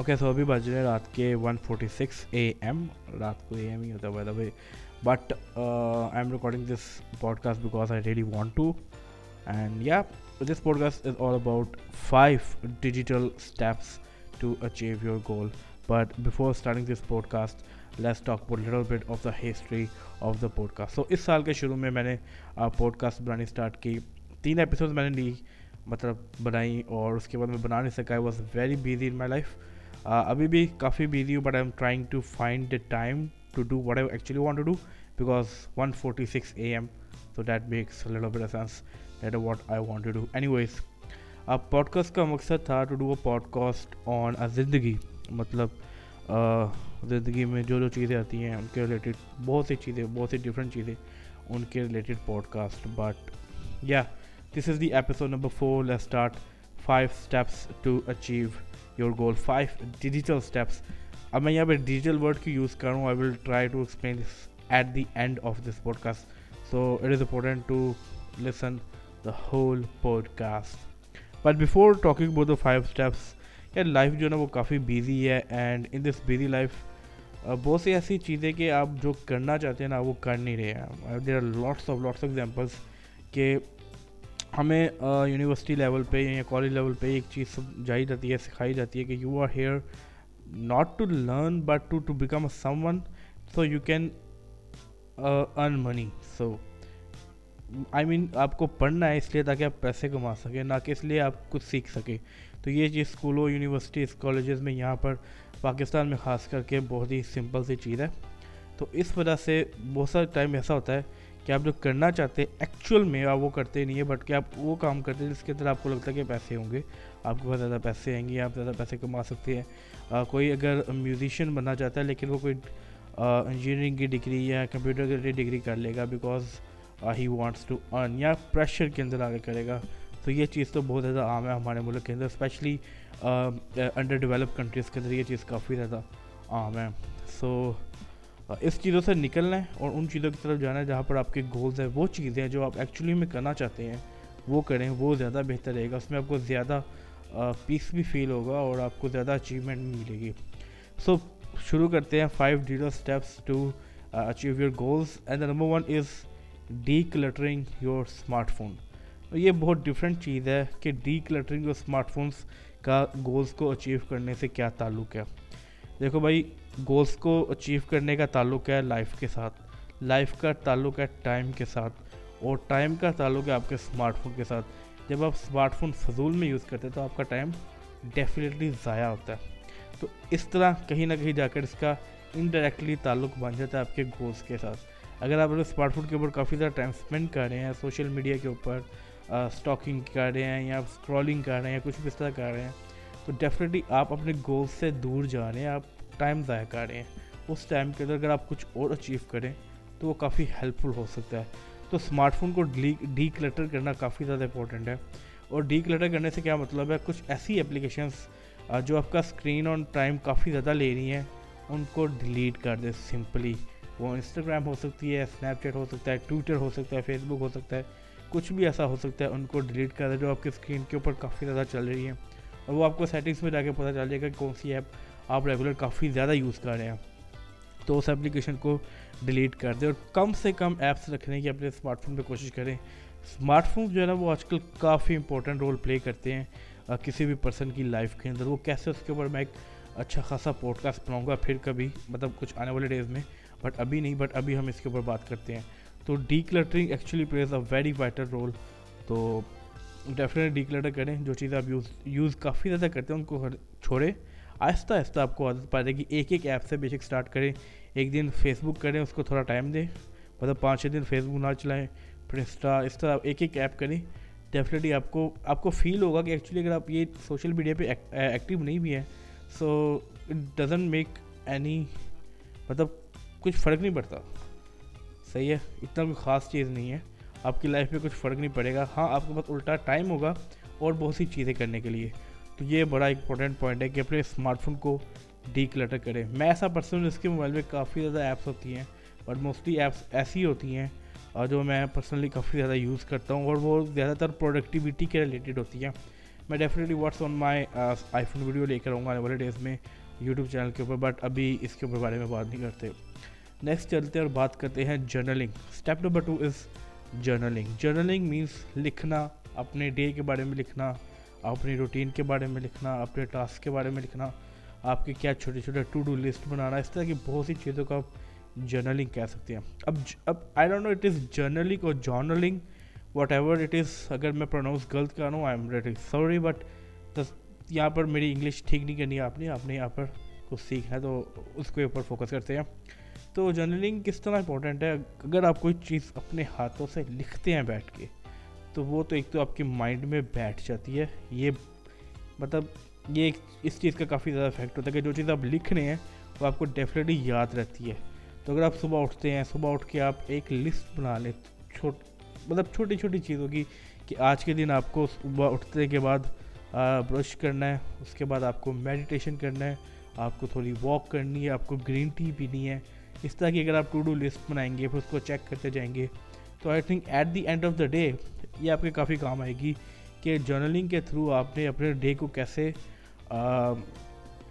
Okay so ابھی بج رہے رات کے one forty six A M رات کو اے ایم ہی ہوتا ہے by the way but I am recording this podcast because I really want to and yeah this podcast is all about five digital steps to achieve your goal but before starting this podcast let's talk for little bit of the history of the podcast so اس سال کے شروع میں میں نے pod cost بنانی start کی تین episode میں نے لی مطلب بنائی اور اس کے بعد میں بنا نہیں سکا I was very busy in my life ابھی بھی کافی بیزی ہوں but I am trying to find the time to do what I actually want to do because one forty six A M so that makes sense that what I want to do anyways اب podcast کا مقصد تھا to do a podcast on a زندگی مطلب زندگی میں جو جو چیزیں آتی ہیں ان کے ریلیٹڈ بہت سی چیزیں بہت سی ڈفرینٹ چیزیں ان کے ریلیٹڈ پوڈ کاسٹ بٹ یا this is the episode number four let start five steps to achieve your goal five digital steps اب میں یہاں پہ ڈیجیٹل ورڈ کی یوز کروں I will try to explain this at the end of this podcast so it is important to listen the whole podcast but before talking about the five steps یا life جو ہے نا وہ کافی busy ہے and in this busy life بہت سی ایسی چیزیں کہ آپ جو کرنا چاہتے ہیں نا وہ کر نہیں رہے ہیں. There are lots of lots examples کہ ہمیں یونیورسٹی لیول پہ یا کالج لیول پہ ایک چیز جائی جاتی ہے، سکھائی جاتی ہے کہ you are here not to learn but to to become a someone so you can earn money so I mean آپ کو پڑھنا ہے اس لیے تاکہ آپ پیسے کما سکیں، نہ کہ اس لیے آپ کچھ سیکھ سکیں۔ تو یہ چیز اسکولوں یونیورسٹیز کالجز میں یہاں پر پاکستان میں خاص کر کے بہت ہی سمپل سی چیز ہے۔ تو اس وجہ سے بہت سارا ٹائم ایسا ہوتا ہے کہ آپ جو کرنا چاہتے ہیں ایکچوئل میں آپ وہ کرتے نہیں ہیں بٹ کہ آپ وہ کام کرتے جس کے اندر آپ کو لگتا ہے کہ پیسے ہوں گے۔ آپ کے پاس زیادہ پیسے آئیں گے، آپ زیادہ پیسے کما سکتے ہیں۔ کوئی اگر میوزیشین بننا چاہتا ہے، لیکن وہ کوئی انجینئرنگ کی ڈگری یا کمپیوٹر کی ڈگری کر لے گا because he wants to earn یا پریشر کے اندر آگے کرے گا۔ تو یہ چیز تو بہت زیادہ عام ہے ہمارے ملک کے اندر اسپیشلی انڈر ڈیولپ کنٹریز کے اندر یہ چیز کافی زیادہ عام ہے۔ سو ہاں، اس چیزوں سے نکلنا ہے اور ان چیزوں کی طرف جانا ہے جہاں پر آپ کے گولز ہیں، وہ چیزیں جو آپ ایکچولی میں کرنا چاہتے ہیں، وہ کریں، وہ زیادہ بہتر رہے گا۔ اس میں آپ کو زیادہ پیس بھی فیل ہوگا اور آپ کو زیادہ اچیومنٹ بھی ملے گی۔ سو شروع کرتے ہیں five digital steps to achieve your goals and the number one is decluttering your smartphone یہ بہت ڈفرینٹ چیز ہے کہ decluttering your smart phones کا گولس کو اچیو کرنے سے کیا تعلق ہے۔ دیکھو بھائی گولس کو اچیو کرنے کا تعلق ہے لائف کے ساتھ۔ لائف کا تعلق ہے ٹائم کے ساتھ۔ اور ٹائم کا تعلق ہے آپ کے اسمارٹ فون کے ساتھ۔ جب آپ اسمارٹ فون فضول میں یوز کرتے ہیں تو آپ کا ٹائم ڈیفینیٹلی ضائع ہوتا ہے۔ تو اس طرح کہیں نہ کہیں جا کر اس کا انڈائریکٹلی تعلق بن جاتا ہے آپ کے گولس کے ساتھ۔ اگر آپ اپنے اسمارٹ فون کے اوپر کافی زیادہ ٹائم اسپینڈ کر رہے ہیں، سوشل میڈیا کے اوپر اسٹاکنگ کر رہے ہیں یا اسکرولنگ کر رہے ہیں یا کچھ بھی اس طرح کر رہے ہیں، تو ڈیفینیٹلی آپ اپنے گولس سے دور جا رہے ہیں۔ آپ ٹائم ضائع کر رہے ہیں۔ اس ٹائم کے اندر اگر آپ کچھ اور اچیو کریں تو وہ کافی ہیلپ فل ہو سکتا ہے۔ تو اسمارٹ فون کو ڈی کلٹر کرنا کافی زیادہ امپورٹنٹ ہے۔ اور ڈی کلٹر کرنے سے کیا مطلب ہے؟ کچھ ایسی اپلیکیشنس جو آپ کا اسکرین آن ٹائم کافی زیادہ لے رہی ہیں، ان کو ڈیلیٹ کر دیں سمپلی وہ انسٹاگرام ہو سکتی ہے اسنیپ چیٹ ہو سکتا ہے ٹویٹر ہو سکتا ہے فیس بک ہو سکتا ہے۔ کچھ بھی ایسا ہو سکتا ہے، ان کو ڈیلیٹ کر دیں جو آپ کے اسکرین کے اوپر کافی زیادہ چل رہی ہیں۔ اور وہ آپ کو سیٹنگس میں جا کے پتہ چل جائے گا کہ کون سی ایپ آپ ریگولر کافی زیادہ یوز کر رہے ہیں۔ تو اس اپلیکیشن کو ڈیلیٹ کر دیں اور کم سے کم ایپس رکھنے کی اپنے اسمارٹ فون پہ کوشش کریں۔ اسمارٹ فون جو ہے نا وہ آج کل کافی امپورٹنٹ رول پلے کرتے ہیں کسی بھی پرسن کی لائف کے اندر۔ وہ کیسے اس کے اوپر میں ایک اچھا خاصا پوڈ کاسٹ بناؤں گا؟ پھر کبھی مطلب کچھ آنے والے ڈیز میں۔ بٹ ابھی نہیں بٹ ابھی ہم اس کے اوپر بات کرتے ہیں۔ تو decluttering actually plays a very vital role تو ڈیفینیٹ ڈی کلٹر کریں۔ جو چیزیں آپ یوز یوز کافی زیادہ کرتے ہیں، ان کو چھوڑیں۔ آہستہ آہستہ آپ کو عادت پا جائے گی۔ ایک ایک ایپ سے بیشک اسٹارٹ کریں۔ ایک دن فیس بک کریں، اس کو تھوڑا ٹائم دیں۔ مطلب پانچ چھ دن فیس بک نہ چلائیں۔ پھر انسٹا اس طرح ایک ایک ایپ کریں۔ ڈیفینیٹلی آپ کو آپ کو فیل ہوگا کہ ایکچولی اگر آپ یہ سوشل میڈیا پہ ایکٹیو نہیں بھی ہیں so it doesn't make any مطلب کچھ فرق نہیں پڑتا۔ صحیح ہے، اتنا کوئی خاص چیز نہیں ہے۔ آپ کی لائف میں کچھ فرق نہیں پڑے گا۔ ہاں آپ کے پاس الٹا ٹائم ہوگا اور بہت سی چیزیں کرنے کے لیے۔ تو یہ بڑا امپورٹنٹ پوائنٹ ہے کہ اپنے اسمارٹ فون کو ڈی کلٹر کریں۔ میں ایسا پرسن اس کے موبائل میں کافی زیادہ ایپس ہوتی ہیں بٹ موسٹلی ایپس ایسی ہوتی ہیں اور جو میں پرسنلی کافی زیادہ یوز کرتا ہوں اور وہ زیادہ تر پروڈکٹیوٹی کے ریلیٹڈ ہوتی ہیں۔ میں definitely what's on my iPhone video لے کر آؤں گا آنے والے ڈیز میں یوٹیوب چینل کے اوپر بٹ ابھی اس کے اوپر بارے میں بات نہیں کرتے۔ نیکسٹ چلتے ہیں اور بات کرتے ہیں journaling step number two is journaling journaling means لکھنا، اپنے ڈے کے بارے میں لکھنا اپنی روٹین کے بارے میں لکھنا، اپنے ٹاسک کے بارے میں لکھنا، آپ کے کیا چھوٹے چھوٹے ٹو ڈو لسٹ بنانا، اس طرح کی بہت سی چیزوں کا آپ جرنلنگ کہہ سکتے ہیں۔ اب اب I don't know it is journaling اور journaling whatever it is اگر میں پروناؤنس غلط کر رہا ہوں I am ready sorry but یہاں پر میری انگلش ٹھیک نہیں کرنی ہے آپ نے آپ نے یہاں پر کچھ سیکھنا ہے تو اس کے اوپر فوکس کرتے ہیں۔ تو جرنلنگ کس طرح امپورٹنٹ ہے؟ اگر آپ کوئی چیز اپنے ہاتھوں سے لکھتے ہیں بیٹھ کے تو وہ تو ایک تو آپ کے مائنڈ میں بیٹھ جاتی ہے۔ یہ مطلب یہ ایک اس چیز کا کافی زیادہ افیکٹ ہوتا ہے کہ جو چیز آپ لکھ رہے ہیں وہ آپ کو ڈیفینیٹلی یاد رہتی ہے۔ تو اگر آپ صبح اٹھتے ہیں، صبح اٹھ کے آپ ایک لسٹ بنا لیں، چھوٹ مطلب چھوٹی چھوٹی چیزوں کی کہ آج کے دن آپ کو صبح اٹھنے کے بعد برش کرنا ہے، اس کے بعد آپ کو میڈیٹیشن کرنا ہے، آپ کو تھوڑی واک کرنی ہے، آپ کو گرین ٹی پینی ہے۔ اس طرح کی اگر آپ ٹو ڈو لسٹ بنائیں گے، پھر اس کو چیک کرتے جائیں گے۔ تو I think at the end of the day یہ آپ کے کافی کام آئے گی کہ جرنلنگ کے تھرو آپ نے اپنے ڈے کو کیسے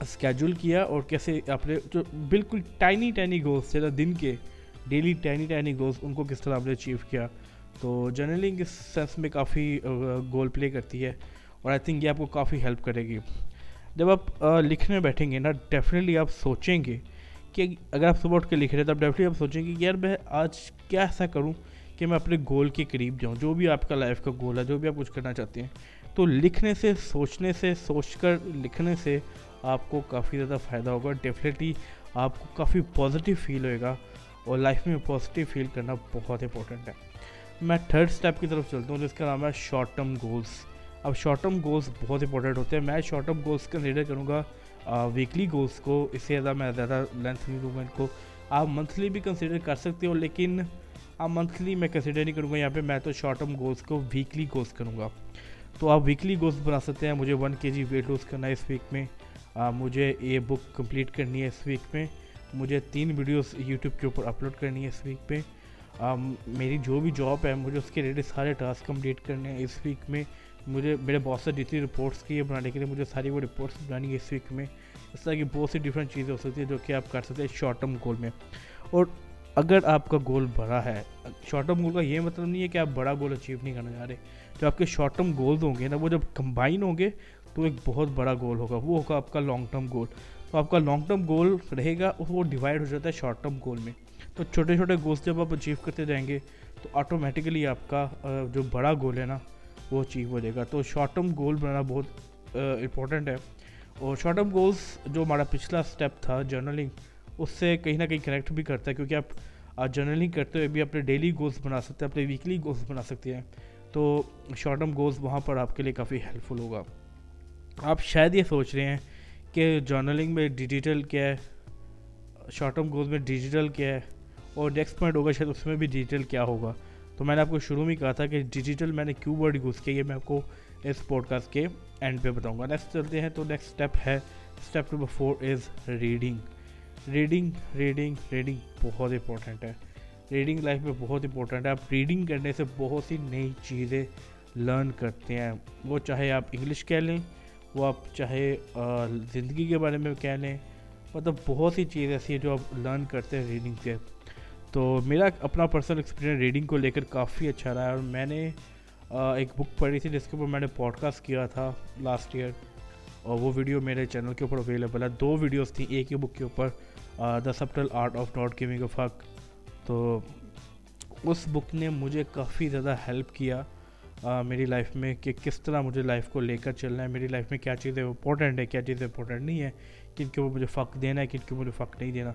اسکیجول کیا اور کیسے آپ نے جو بالکل ٹائنی ٹائنی گولس تھے دن کے ڈیلی ٹائنی ٹائنی گولس ان کو کس طرح آپ نے اچیو کیا. تو جرنلنگ اس سینس میں کافی گول پلے کرتی ہے اور آئی تھنک یہ آپ کو کافی ہیلپ کرے گی. جب آپ لکھنے بیٹھیں گے نا ڈیفینیٹلی آپ سوچیں گے کہ اگر آپ صبح اٹھ کے لکھ رہے ہیں تو آپ ڈیفینیٹلی آپ سوچیں گے کہ یار میں آج کیا ایسا کروں کہ میں اپنے گول کے قریب جاؤں، جو بھی آپ کا لائف کا گول ہے، جو بھی آپ کچھ کرنا چاہتے ہیں۔ تو لکھنے سے، سوچنے سے، سوچ کر لکھنے سے آپ کو کافی زیادہ فائدہ ہوگا۔ ڈیفینیٹلی آپ کو کافی پازیٹیو فیل ہوئے گا اور لائف میں پازیٹیو فیل کرنا بہت امپورٹنٹ ہے۔ میں تھرڈ اسٹیپ کی طرف چلتا ہوں، جس کا نام ہے شارٹ ٹرم گولس اب شارٹ ٹرم گولس بہت امپورٹنٹ ہوتے ہیں۔ میں شارٹ ٹرم گولس کنسیڈر کروں گا ویکلی گولس کو، اس سے زیادہ میں زیادہ لینتھ نہیں دوں گا ان کو آپ منتھلی بھی کنسیڈر کر سکتے ہو، لیکن آپ منتھلی میں کنسیڈر نہیں کروں گا، یہاں پہ میں تو شارٹ ٹرم گولس کو ویکلی گولس کروں گا۔ تو آپ ویکلی گولس بنا سکتے ہیں، مجھے ون کے جی ویٹ لوز کرنا ہے اس ویک میں۔ مجھے یہ بک کمپلیٹ کرنی ہے اس ویک میں۔ مجھے تین ویڈیوز یوٹیوب کے اوپر اپلوڈ کرنی ہے اس ویک میں۔ میری جو بھی جاب ہے، مجھے اس کے ریلیٹڈ سارے ٹاسک کمپلیٹ کرنے ہیں اس ویک میں۔ مجھے میرے بہت سے جتنی رپورٹس کی ہے بنانے کے لیے، مجھے ساری وہ رپورٹس بنانی ہے اس ویک میں۔ اس طرح کی بہت سی ڈفرینٹ چیزیں ہو سکتی ہیں جو کہ آپ کر سکتے ہیں شارٹ ٹرم گول میں۔ اور اگر آپ کا گول بڑا ہے شارٹ ٹرم گول کا یہ مطلب نہیں ہے کہ آپ بڑا گول اچیو نہیں کرنا چاہ رہے۔ جو آپ کے شارٹ ٹرم گولز ہوں گے نا، وہ جب کمبائن ہوں گے تو ایک بہت بڑا گول ہوگا۔ وہ ہوگا آپ کا لانگ ٹرم گول تو آپ کا لانگ ٹرم گول رہے گا، وہ ڈیوائڈ ہو جاتا ہے شارٹ ٹرم گول میں۔ تو چھوٹے چھوٹے گولس جب آپ اچیو کرتے جائیں گے، تو آٹومیٹیکلی آپ کا جو بڑا گول ہے نا، وہ اچیو ہو جائے گا۔ تو شارٹ ٹرم گول بنانا بہت امپورٹنٹ ہے۔ اور شارٹ ٹرم گولس جو ہمارا پچھلا اسٹیپ تھا جرنلنگ اس سے کہیں نہ کہیں کنیکٹ بھی کرتا ہے، کیونکہ آپ جرنلنگ کرتے ہوئے بھی اپنے ڈیلی گولس بنا سکتے ہیں، اپنے ویکلی گولس بنا سکتے ہیں۔ تو شارٹ ٹرم گولس وہاں پر آپ کے لیے کافی ہیلپ فل ہوگا۔ آپ شاید یہ سوچ رہے ہیں کہ جرنلنگ میں ڈیجیٹل کیا ہے شارٹ ٹرم گولس میں ڈیجیٹل کیا ہے، اور نیکسٹ پوائنٹ ہوگا شاید اس میں بھی ڈیجیٹل کیا ہوگا۔ تو میں نے آپ کو شروع میں کہا تھا کہ ڈیجیٹل میں نے کیو ورڈ یوز کیا یہ میں آپ کو اس پوڈ کاسٹ کے اینڈ پہ بتاؤں گا۔ نیکسٹ چلتے ہیں، تو نیکسٹ اسٹیپ ہے step number four is reading reading reading reading بہت امپورٹنٹ ہے۔ ریڈنگ لائف میں بہت امپورٹنٹ ہے۔ آپ ریڈنگ کرنے سے بہت سی نئی چیزیں لرن کرتے ہیں۔ وہ چاہے آپ انگلش کہہ لیں، وہ آپ چاہے زندگی کے بارے میں کہہ لیں۔ مطلب بہت سی چیز ایسی ہے جو آپ لرن کرتے ہیں ریڈنگ سے۔ تو میرا اپنا پرسنل ایکسپیرینس ریڈنگ کو لے کر کافی اچھا رہا ہے۔ اور میں نے ایک بک پڑھی تھی جس کے اوپر میں نے پوڈ کاسٹ کیا تھا لاسٹ ایئر اور وہ ویڈیو میرے چینل کے اوپر اویلیبل ہے۔ دو ویڈیوز تھیں ایک ہی بک کے اوپر۔ The subtle art of not giving a fuck تو اس بک نے مجھے کافی زیادہ ہیلپ کیا میری لائف میں کہ کس طرح مجھے لائف کو لے کر چلنا ہے، میری لائف میں کیا چیزیں امپورٹنٹ ہے کیا چیزیں امپورٹنٹ نہیں ہے کن کے مجھے فق دینا ہے، کن کے مجھے فق نہیں دینا۔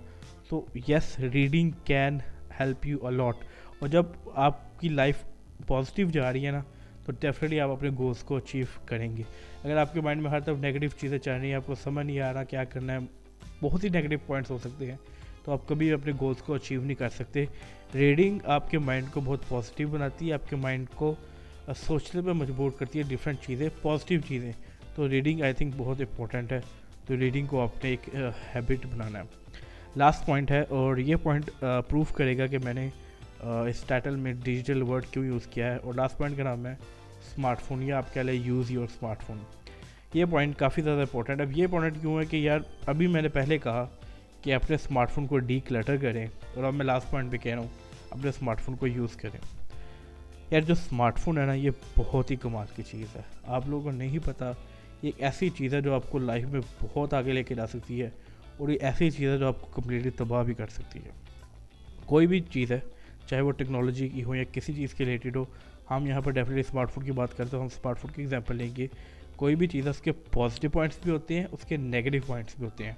تو yes reading can help you a lot اور جب آپ کی لائف پازیٹیو جا رہی ہے نا، تو ڈیفینیٹلی آپ اپنے گولس کو اچیو کریں گے۔ اگر آپ کے مائنڈ میں ہر طرف نگیٹیو چیزیں چل رہی ہیں، آپ کو سمجھ نہیں آ رہا کیا کرنا ہے بہت ہی نگیٹیو پوائنٹس ہو سکتے ہیں۔ تو آپ کبھی اپنے گولس کو اچیو نہیں کر سکتے۔ ریڈنگ آپ کے مائنڈ کو بہت پازیٹیو بناتی ہے، آپ کے مائنڈ کو سوچنے پہ مجبور کرتی ہے ڈفرینٹ چیزیں پازیٹیو چیزیں۔ تو ریڈنگ آئی تھنک بہت امپورٹنٹ ہے۔ تو ریڈنگ کو آپ نے ایک ہیبٹ بنانا ہے۔ لاسٹ پوائنٹ ہے اور یہ پوائنٹ پروف کرے گا کہ میں نے اس ٹائٹل میں ڈیجیٹل ورڈ کیوں یوز کیا ہے۔ اور لاسٹ پوائنٹ کا نام ہے اسمارٹ فون یا آپ کہہ لیں یوز یور اسمارٹ فون یہ پوائنٹ کافی زیادہ امپورٹنٹ اب یہ پوائنٹ کیوں ہے کہ یار ابھی میں نے پہلے کہا کہ اپنے اسمارٹ فون کو ڈی کلٹر کریں اور اب میں لاسٹ پوائنٹ پہ کہہ رہا ہوں، اپنے اسمارٹ فون کو یوز کریں۔ یار جو اسمارٹ فون ہے نا، یہ بہت ہی کمال کی چیز ہے۔ آپ لوگوں کو نہیں پتہ یہ ایک ایسی چیز ہے جو آپ کو لائف میں بہت آگے لے کے جا سکتی ہے اور یہ ایسی چیز ہے جو آپ کو کمپلیٹلی تباہ بھی کر سکتی ہے۔ کوئی بھی چیز ہے، چاہے وہ ٹیکنالوجی کی ہو یا کسی چیز کے ریلیٹڈ ہو، ہم یہاں پر ڈیفینیٹلی اسمارٹ فون کی بات کرتے ہیں۔ ہم اسمارٹ فون کی ایگزامپل لیں گے۔ کوئی بھی چیز ہے اس کے پازیٹیو پوائنٹس بھی ہوتے ہیں، اس کے نیگیٹو پوائنٹس بھی ہوتے ہیں۔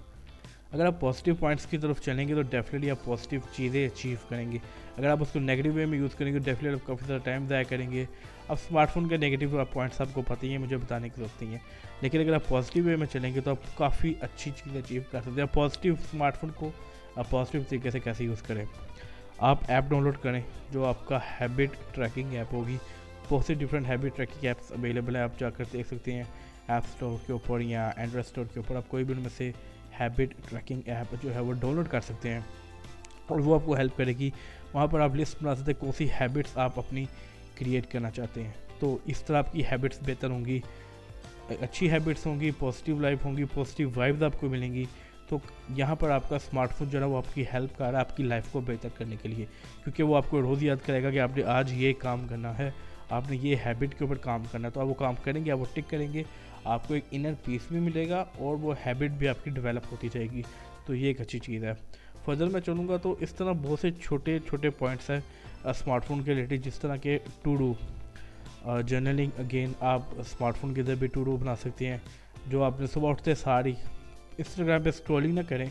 اگر آپ پازیٹیو پوائنٹس کی طرف چلیں گے تو ڈیفینیٹلی آپ پازیٹیو چیزیں اچیو کریں گے۔ اگر آپ اس کو نیگیٹو وے میں یوز کریں گے تو ڈیفینیٹلی آپ کافی زیادہ ٹائم ضائع کریں گے۔ اب اسمارٹ فون کے نیگیٹو پوائنٹس آپ کو پتہ ہی ہیں، مجھے بتانے کی ضرورت نہیں ہے۔ لیکن اگر آپ پازیٹیو وے میں چلیں گے تو آپ کافی اچھی چیزیں اچیو کر سکتے ہیں۔ پازیٹیو اسمارٹ فون کو آپ پازیٹیو طریقے سے کیسے یوز کریں۔ آپ ایپ ڈاؤن لوڈ کریں، جو آپ کا ہیبٹ ٹریکنگ ایپ ہوگی۔ بہت سی different habit tracking apps available ہیں، آپ جا کر دیکھ سکتے ہیں ایپ اسٹور کے اوپر یا اینڈرائڈ اسٹور کے اوپر آپ کوئی بھی ان میں سے ہیبٹ ٹریکنگ ایپ جو ہے وہ ڈاؤن لوڈ کر سکتے ہیں اور وہ آپ کو ہیلپ کرے گی۔ وہاں پر آپ لسٹ بنا سکتے ہیں کون سی ہیبٹس آپ اپنی کریٹ کرنا چاہتے ہیں۔ تو اس طرح آپ کی ہیبٹس بہتر ہوں گی، اچھی ہیبٹس ہوں گی پازیٹیو لائف ہوں گی پازیٹیو وائبز آپ کو ملیں گی۔ تو یہاں پر آپ کا اسمارٹ فون جو ہے وہ آپ کی ہیلپ کر رہا ہے آپ کی لائف کو بہتر کرنے کے لیے۔ کیونکہ وہ آپ کو روز یاد کرے گا کہ آپ نے آج یہ کام کرنا ہے۔ آپ نے یہ ہیبٹ کے اوپر کام کرنا ہے تو آپ وہ کام کریں گے، آپ وہ ٹک کریں گے، آپ کو ایک انر پیس بھی ملے گا اور وہ ہیبٹ بھی آپ کی ڈیولپ ہوتی جائے گی۔ تو یہ ایک اچھی چیز ہے۔ فضل میں چلوں گا تو اس طرح بہت سے چھوٹے چھوٹے پوائنٹس ہیں اسمارٹ فون کے ریلیٹڈ جس طرح کے ٹو ڈو جرنلنگ اگین آپ اسمارٹ فون کے ذریعے بھی ٹو ڈو بنا سکتے ہیں۔ جو آپ نے صبح اٹھتے ساری انسٹاگرام پہ اسٹرولنگ نہ کریں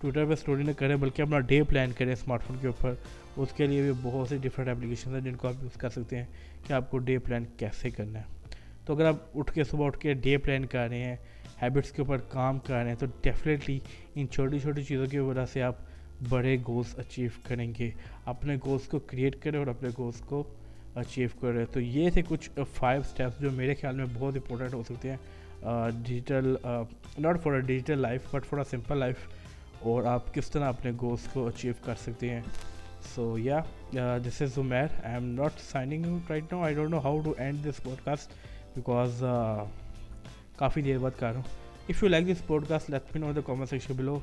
ٹویٹر پہ اسٹوری نہ کریں، بلکہ اپنا ڈے پلان کریں اسمارٹ فون کے اوپر۔ اس کے لیے بھی بہت سی ڈفرینٹ اپلیکیشن ہیں جن کو آپ یوز کر سکتے ہیں کہ آپ کو ڈے پلان کیسے کرنا ہے۔ تو اگر آپ اٹھ کے صبح اٹھ کے ڈے پلان کر رہے ہیں ہیبٹس کے اوپر کام کر رہے ہیں، تو ڈیفینیٹلی ان چھوٹی چھوٹی چیزوں کی وجہ سے آپ بڑے گولس اچیو کریں گے۔ اپنے گولس کو کریٹ کریں اور اپنے گولس کو اچیو کریں۔ تو یہ تھے کچھ فائیو اسٹیپس جو میرے خیال میں بہت امپورٹنٹ ہو سکتے ہیں۔ Digital not for a digital life but for a simple life اور آپ کس طرح اپنے گولس کو اچیو کر سکتے ہیں؟ سو yeah this is Zamir I am not signing right now I don't know how to end this podcast because کافی دیر بعد کر رہا ہوں۔ If you like this podcast let me know the comment section below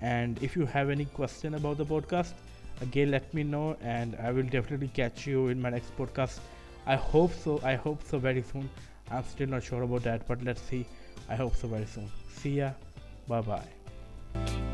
and if you have any question about the podcast again let me know and I will definitely catch you in my next podcast I hope so I hope so very soon I am still not sure about that but let see I hope so very soon see ya bye bye